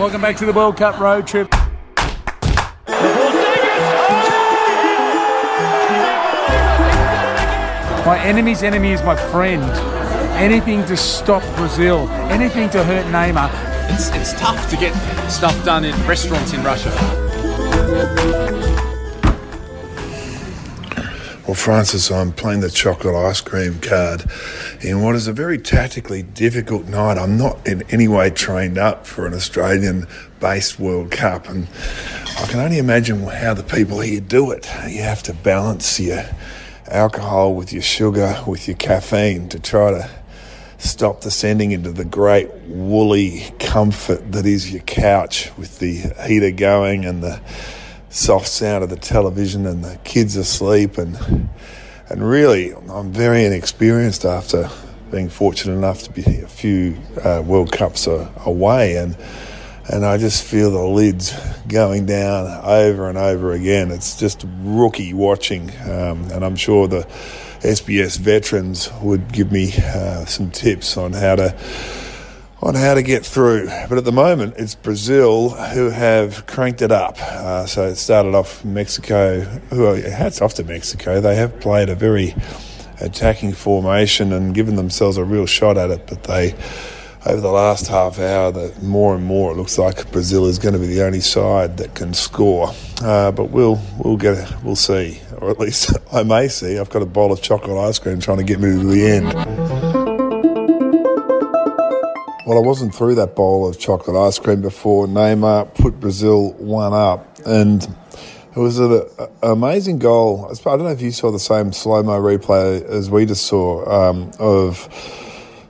Welcome back to the World Cup road trip. My enemy's enemy is my friend. Anything to stop Brazil, anything to hurt Neymar. It's, it's tough to get stuff done in restaurants in Russia. Well, Francis, I'm playing the chocolate ice cream card in what is a very tactically difficult night. I'm not in any way trained up for an Australian based World Cup, and I can only imagine how the people here do it. You have to balance your alcohol with your sugar, with your caffeine to try to stop descending into the great woolly comfort that is your couch with the heater going and the soft sound of the television and the kids asleep and and really I'm very inexperienced after being fortunate enough to be a few uh, World Cups away and and I just feel the lids going down over and over again. It's just rookie watching, um, and I'm sure the SBS veterans would give me uh, some tips on how to on how to get through. But at the moment, it's Brazil who have cranked it up. Uh, so it started off Mexico. Who hats off to Mexico. They have played a very attacking formation and given themselves a real shot at it, but they over the last half hour that more and more it looks like Brazil is going to be the only side that can score. Uh, but we'll we'll get we'll see, or at least I may see. I've got a bowl of chocolate ice cream trying to get me to the end. Well, I wasn't through that bowl of chocolate ice cream before Neymar put Brazil one up, and it was an amazing goal. I don't know if you saw the same slow mo replay as we just saw um, of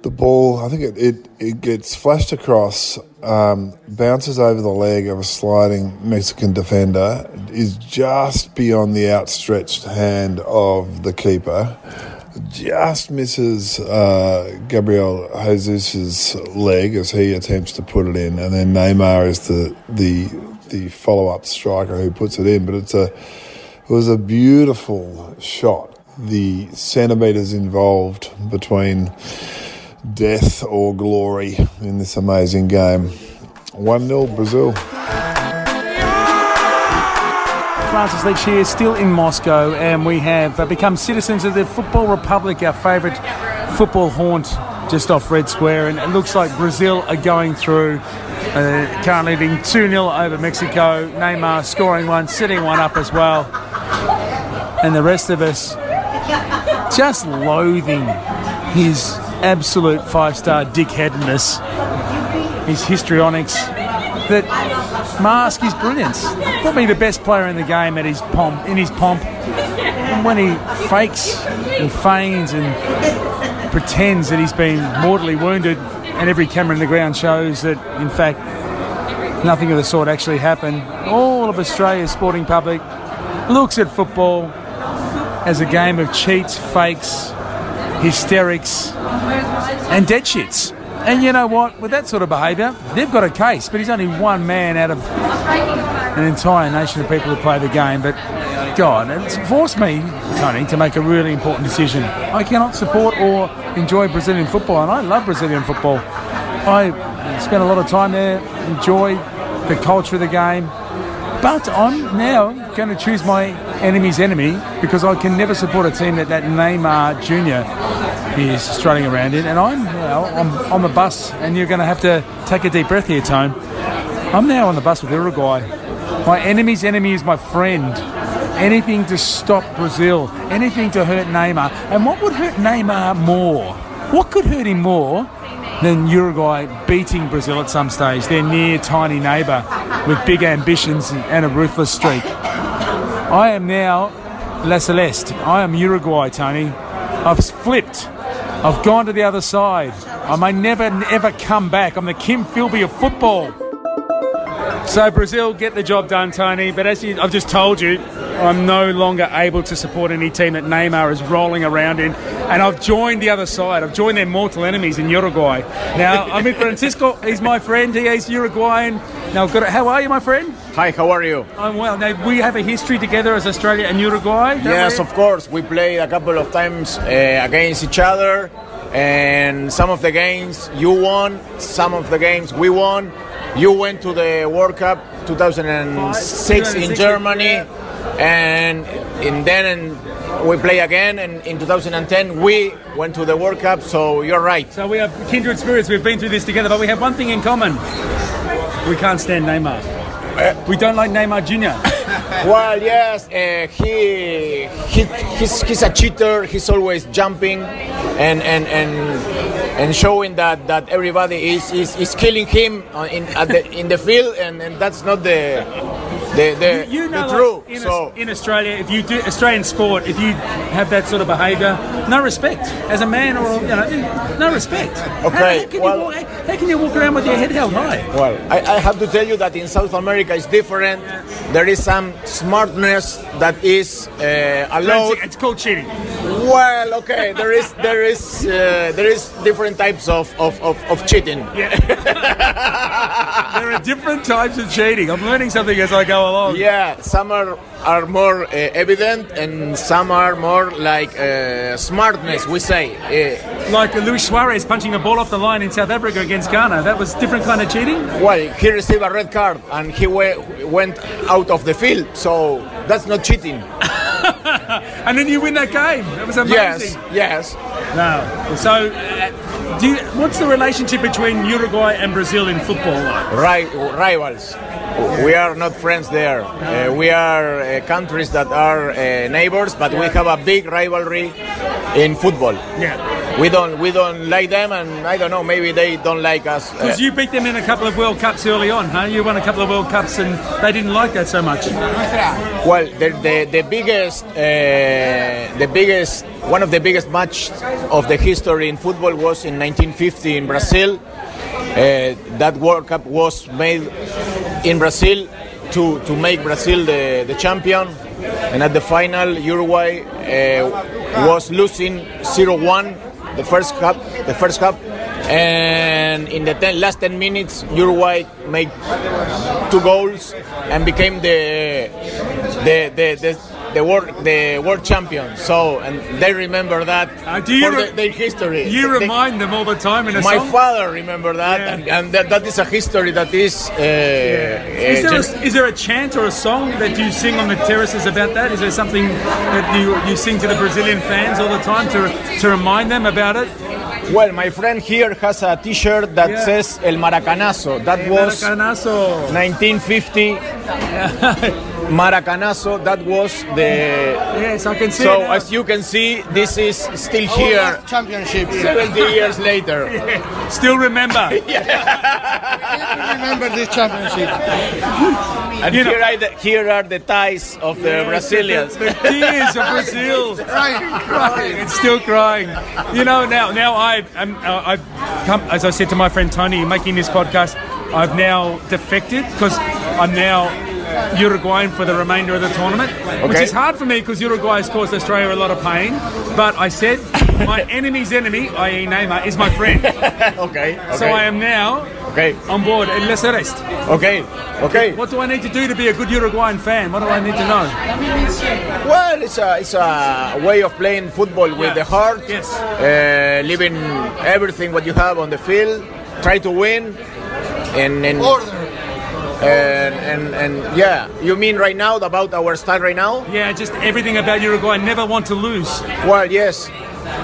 the ball, I think it, it, it gets flashed across, um, bounces over the leg of a sliding Mexican defender, is just beyond the outstretched hand of the keeper, just misses uh, Gabriel Jesus' leg as he attempts to put it in, and then Neymar is the the the follow up striker who puts it in. But it's a it was a beautiful shot. The centimetres involved between death or glory in this amazing game. 1 0 Brazil. Francis Leach here, still in Moscow, and we have uh, become citizens of the Football Republic, our favourite football haunt just off Red Square. And it looks like Brazil are going through, uh, currently leading 2 0 over Mexico. Neymar scoring one, setting one up as well. And the rest of us just loathing his absolute five star dickheadedness, his histrionics that mask his brilliance. Probably the best player in the game at his pomp, in his pomp. And when he fakes and feigns and pretends that he's been mortally wounded, and every camera in the ground shows that, in fact, nothing of the sort actually happened. All of Australia's sporting public looks at football as a game of cheats, fakes, hysterics, and dead shits. And you know what? With that sort of behaviour, they've got a case. But he's only one man out of an entire nation of people who play the game. But God, it's forced me, Tony, to make a really important decision. I cannot support or enjoy Brazilian football, and I love Brazilian football. I spent a lot of time there, enjoy the culture of the game. But I'm now going to choose my enemy's enemy because I can never support a team that that Neymar Jr. is strutting around in. And I'm, well, I'm on the bus, and you're going to have to take a deep breath here, Tone. I'm now on the bus with Uruguay. My enemy's enemy is my friend. Anything to stop Brazil, anything to hurt Neymar. And what would hurt Neymar more? What could hurt him more than Uruguay beating Brazil at some stage, their near tiny neighbour with big ambitions and a ruthless streak. I am now La Celeste. I am Uruguay, Tony. I've flipped. I've gone to the other side. I may never, ever come back. I'm the Kim Philby of football. So Brazil get the job done, Tony. But as you, I've just told you, I'm no longer able to support any team that Neymar is rolling around in, and I've joined the other side. I've joined their mortal enemies in Uruguay. Now I'm with Francisco. He's my friend. He is Uruguayan. Now, got how are you, my friend? Hi, how are you? I'm well. Now we have a history together as Australia and Uruguay. Yes, we? of course. We played a couple of times uh, against each other, and some of the games you won, some of the games we won you went to the World Cup 2006 in 2006, Germany, and and then and we play again. And in 2010 we went to the World Cup. So you're right. So we are kindred spirits. We've been through this together, but we have one thing in common. We can't stand Neymar. We don't like Neymar Jr. Well, yes, uh, he, he he's, he's a cheater. He's always jumping and and and and showing that, that everybody is, is, is killing him uh, in at the in the field, and, and that's not the the the, You know, the truth. like, in, so in Australia, if you do Australian sport, if you have that sort of behaviour, no respect as a man, or you know, no respect. How- Okay, how, can well- you walk, how can you walk around with your head held high? well, I, I have to tell you that in South America it's different. There is some smartness that is uh, allowed. It's called cheating. Well, okay, there is there is uh, there is different types of, of, of, of cheating. There are different types of cheating. I'm learning something as I go along. Yeah, some are, are more uh, evident and some are more like uh, smartness, we say. Uh, Like Luis Suarez punching the ball off the line in South Africa against Ghana. That was different kind of cheating. well, he received a red card and he we- went out of the field, so that's not cheating. And then you win that game. That was amazing. Yes, yes. No. So, uh, do you, what's the relationship between Uruguay and Brazil in football like? Ri- rivals. We are not friends there. Uh, we are uh, countries that are uh, neighbors, but we have a big rivalry in football. Yeah. We don't we don't like them, and I don't know. Maybe they don't like us. Uh, Because you beat them in a couple of World Cups early on, huh? You won a couple of World Cups and they didn't like that so much. Well, the, the, the biggest, uh, the biggest, one of the biggest match of the history in football was in 1950 in Brazil. Uh, that World Cup was made in Brazil to, to make Brazil the, the champion. And at the final, Uruguay uh, was losing 0-1 the first cup, the first cup. And in the ten, last 10 minutes, Uruguay made two goals and became the the the, the, the world the world champion. So and they remember that Uh, do you for re- the, their history. You They- remind them all the time in a my song. father remember that, Yeah. and, and that, that is a history that is. Uh, Is uh, there, just- a, is there a chant or a song that you sing on the terraces about that? Is there something that you, you sing to the Brazilian fans all the time to, to remind them about it? Well, my friend here has a T-shirt that Yeah. says El Maracanazo. That was Maracanazo. 1950. Maracanazo. That was the. Yes, I can see So it. as you can see, this is still here. championship. 70 years later. Still remember. yeah. Remember this championship. And You know- here, are the, here are the ties of the Brazilians. The, the tears of Brazil. Crying, crying. It's still crying. You know, now now I am uh, I've come as I said to my friend Tony making this podcast. I've now defected because I'm now Uruguayan for the remainder of the tournament, which is hard for me because Uruguay has caused Australia a lot of pain. But I said my enemy's enemy, i.e. Neymar, is my friend. okay, okay. So I am now Okay, on board. El Les Arrest. okay, okay. What do I need to do to be a good Uruguayan fan? What do I need to know? Well, it's a, it's a way of playing football with Yeah. the heart. Yes. Uh, leaving everything what you have on the field, try to win, and and, Order. and and and yeah. You mean right now about our style right now? Yeah, just everything about Uruguay. I Never want to lose. Well, yes.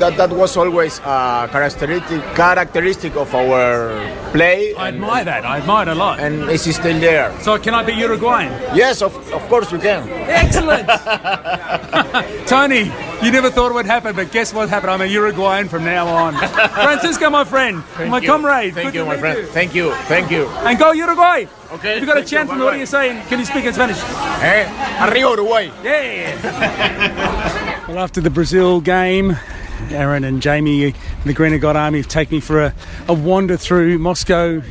That, that was always a characteristic characteristic of our play, I and, admire that. I admire it a lot. and is it's still there. So can I be Uruguayan? Yes, of, of course you can. Excellent. Tony, you never thought it would happen, but guess what happened? I'm a Uruguayan from now on. Francisco, my friend, my you. comrade. Thank you, my friend. you. Thank you, thank you. And go Uruguay. Okay, If you got a thank you. chance from the Bye-bye. audience saying, can you speak in Spanish? Eh? Arriba Uruguay. Yeah. well, after the Brazil game, Aaron and Jamie, the Green and Gold Army, have taken me for a, a wander through Moscow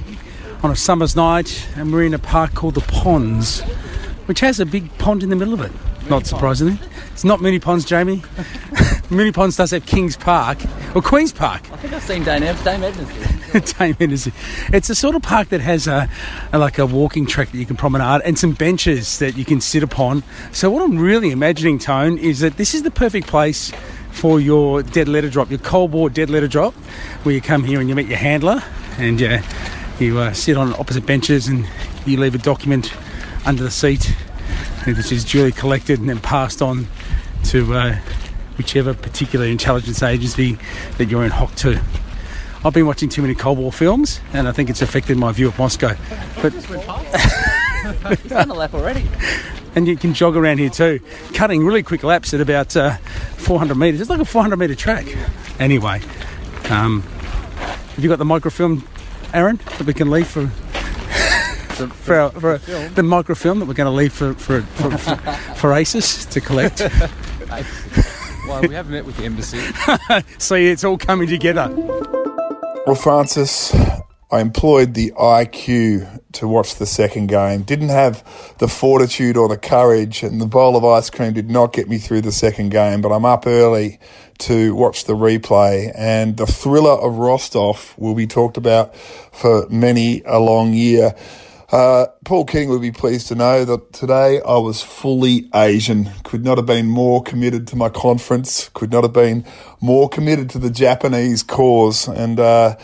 on a summer's night, and we're in a park called the Ponds, which has a big pond in the middle of it. Not surprisingly, it's not Moonee Ponds, Jamie. Moonee Ponds does have Kings Park or Queens Park. I think I've seen Dane, Dame Edmonds. Dame Hennessy. It's a sort of park that has a, a- like a walking track that you can promenade and some benches that you can sit upon. So what I'm really imagining, Tone, is that this is the perfect place for your dead letter drop, your cold war dead letter drop, where you come here and you meet your handler and you you uh, sit on opposite benches and you leave a document under the seat, which is duly collected and then passed on to uh, whichever particular intelligence agency that you're in hock to. I've been watching too many Cold War films, and I think it's affected my view of Moscow. But He's done a lap already. and you can jog around here too, cutting really quick laps at about uh, 400 metres. It's like a 400 metre track. Anyway, um, have you got the microfilm, Aaron, that we can leave for? For, our, for the microfilm that we're going to leave for for, for, for, for ACES to collect. Well, we haven't met with the embassy. See, it's all coming together. Well, Francis, I employed the IQ to watch the second game. Didn't have the fortitude or the courage, and the bowl of ice cream did not get me through the second game. But I'm up early to watch the replay, and the thriller of Rostov will be talked about for many a long year. Uh, Paul King would be pleased to know that today I was fully Asian. Could not have been more committed to my conference. Could not have been more committed to the Japanese cause, and uh,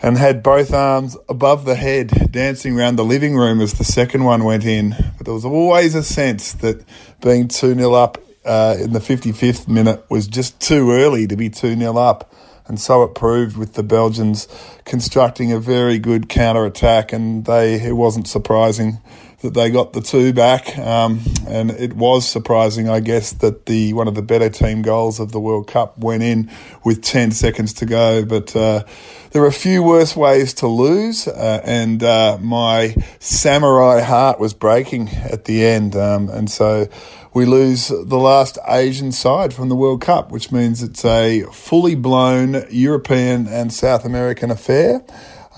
and had both arms above the head, dancing around the living room as the second one went in. But there was always a sense that being two 0 up uh, in the fifty fifth minute was just too early to be two 0 up. And so it proved with the Belgians constructing a very good counter attack, and they it wasn't surprising that they got the two back. Um, and it was surprising, I guess, that the one of the better team goals of the World Cup went in with ten seconds to go. But uh, there are a few worse ways to lose, uh, and uh, my samurai heart was breaking at the end, um, and so we lose the last Asian side from the World Cup, which means it's a fully blown European and South American affair.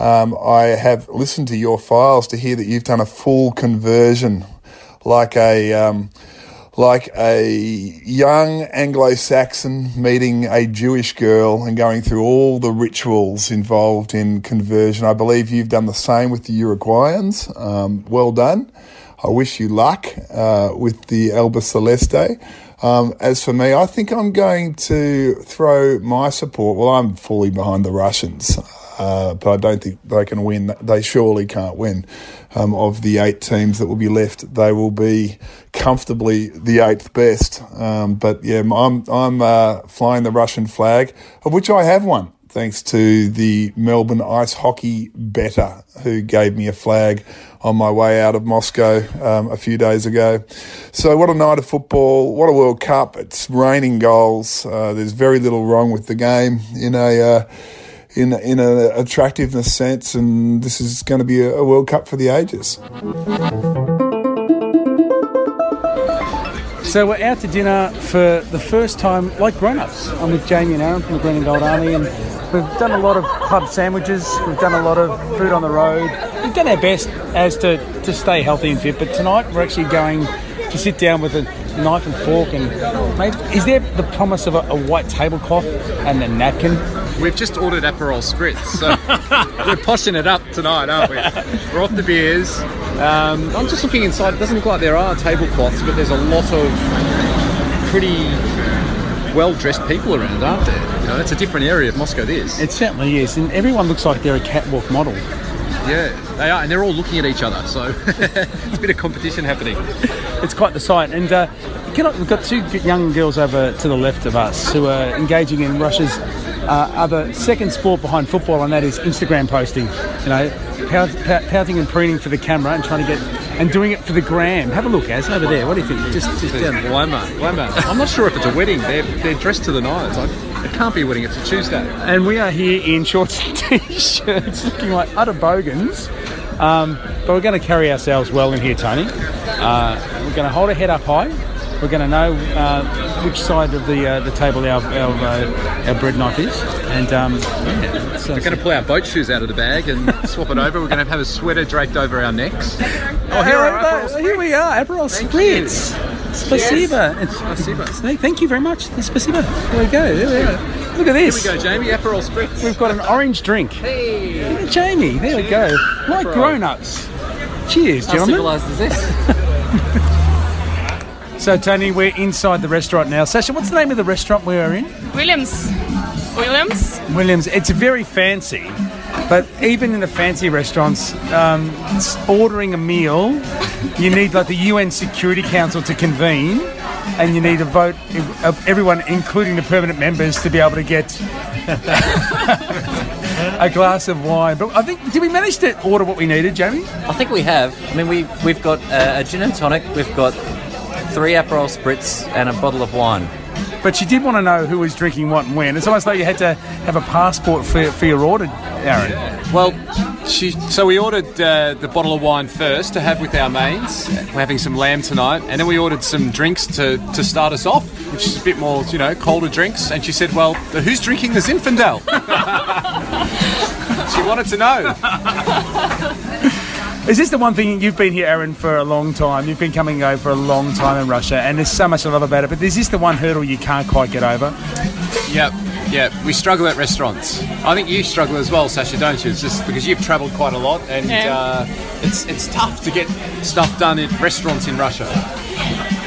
Um, I have listened to your files to hear that you've done a full conversion, like a um, like a young Anglo-Saxon meeting a Jewish girl and going through all the rituals involved in conversion. I believe you've done the same with the Uruguayans. Um, well done. I wish you luck uh, with the Elba Celeste. Um, as for me, I think I'm going to throw my support. Well, I'm fully behind the Russians, uh, but I don't think they can win. They surely can't win. Um, of the eight teams that will be left, they will be comfortably the eighth best. Um, but yeah, I'm I'm uh, flying the Russian flag, of which I have one thanks to the Melbourne ice hockey better who gave me a flag on my way out of Moscow um, a few days ago. So, what a night of football! What a World Cup! It's raining goals. Uh, there's very little wrong with the game in a uh, in in an attractiveness sense, and this is going to be a, a World Cup for the ages. So we're out to dinner for the first time, like grown-ups. I'm with Jamie and Aaron from the Green and Gold Army, and we've done a lot of club sandwiches. We've done a lot of food on the road. We've done our best as to, to stay healthy and fit. But tonight we're actually going to sit down with a knife and fork. And mate, is there the promise of a, a white tablecloth and a napkin? We've just ordered Aperol Spritz, so we're poshing it up tonight, aren't we? We're off the beers. Um, I'm just looking inside. It doesn't look like there are tablecloths, but there's a lot of pretty well-dressed people around, aren't there? You know, it's a different area of Moscow. This, It certainly is, and everyone looks like they're a catwalk model. Yeah, they are, and they're all looking at each other. So it's a bit of competition happening. It's quite the sight. And uh, I, we've got two young girls over to the left of us who are engaging in Russia's uh, other second sport behind football, and that is Instagram posting. You know, pout, pout, pouting and preening for the camera and trying to get and doing it for the gram. Have a look, Az, over there. What do you think? Just, just down. Glamour, glamour. I'm not sure if it's a wedding. They're, they're dressed to the nines. It can't be a wedding. It's a Tuesday. And we are here in shorts and t-shirts, looking like utter bogans. Um, but we're going to carry ourselves well in here, Tony. Uh, we're going to hold our head up high. We're going to know uh, which side of the uh, the table our our, uh, our bread knife is, and um, yeah, so, We're going to pull our boat shoes out of the bag and swap it over. We're going to have a sweater draped over our necks. Oh, here are Aperol Aperol here we are, Aperol Spritz. Spasiba. Spasiba. It's- Thank you very much. Spasiba. There we go. There we go. Look at Here this. we go, Jamie. Aperol Spritz. We've got an orange drink. Hey. Jamie, there we go. Like Aperol. grown-ups. Cheers, How gentlemen. civilized is this? So, Tony, we're inside the restaurant now. Sasha, what's the name of the restaurant we are in? Williams. Williams? Williams. It's very fancy. But even in the fancy restaurants, um, ordering a meal, you need like the UN Security Council to convene, and you need a vote of everyone, including the permanent members, to be able to get a glass of wine. But I think did we manage to order what we needed, Jamie? I think we have. I mean, we we've got uh, a gin and tonic. We've got three Aperol spritz and a bottle of wine. But she did want to know who was drinking what and when. It's almost like you had to have a passport for, for your order, Aaron. Well, she, so we ordered uh, the bottle of wine first to have with our mains. We're having some lamb tonight, and then we ordered some drinks to, to start us off, which is a bit more, you know, colder drinks. And she said, "Well, who's drinking the Zinfandel?" she wanted to know. Is this the one thing you've been here, Aaron, for a long time? You've been coming over for a long time in Russia, and there's so much I love about it. But is this the one hurdle you can't quite get over? Yep, yep. We struggle at restaurants. I think you struggle as well, Sasha, don't you? It's just because you've travelled quite a lot, and Yeah. uh, it's it's tough to get stuff done in restaurants in Russia.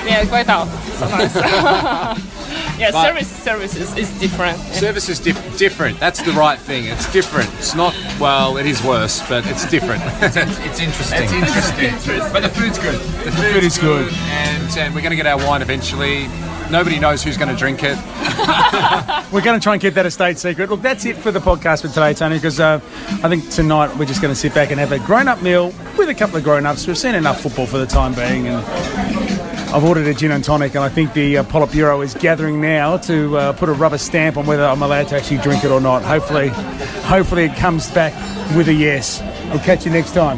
Yeah, quite tough sometimes. Yeah, But- service service is, is different. Service is diff- different. That's the right thing. It's different. It's not well. It is worse, but it's different. It's interesting. It's interesting, but the food's good. The food is good. and, and we're going to get our wine eventually. Nobody knows who's going to drink it. We're going to try and keep that a state secret. Look, that's it for the podcast for today, Tony, because uh, I think tonight we're just going to sit back and have a grown up meal with a couple of grown ups. We've seen enough football for the time being, and I've ordered a gin and tonic, and I think the uh, Politburo is gathering now to uh, put a rubber stamp on whether I'm allowed to actually drink it or not. Hopefully, hopefully it comes back with a yes. We'll catch you next time.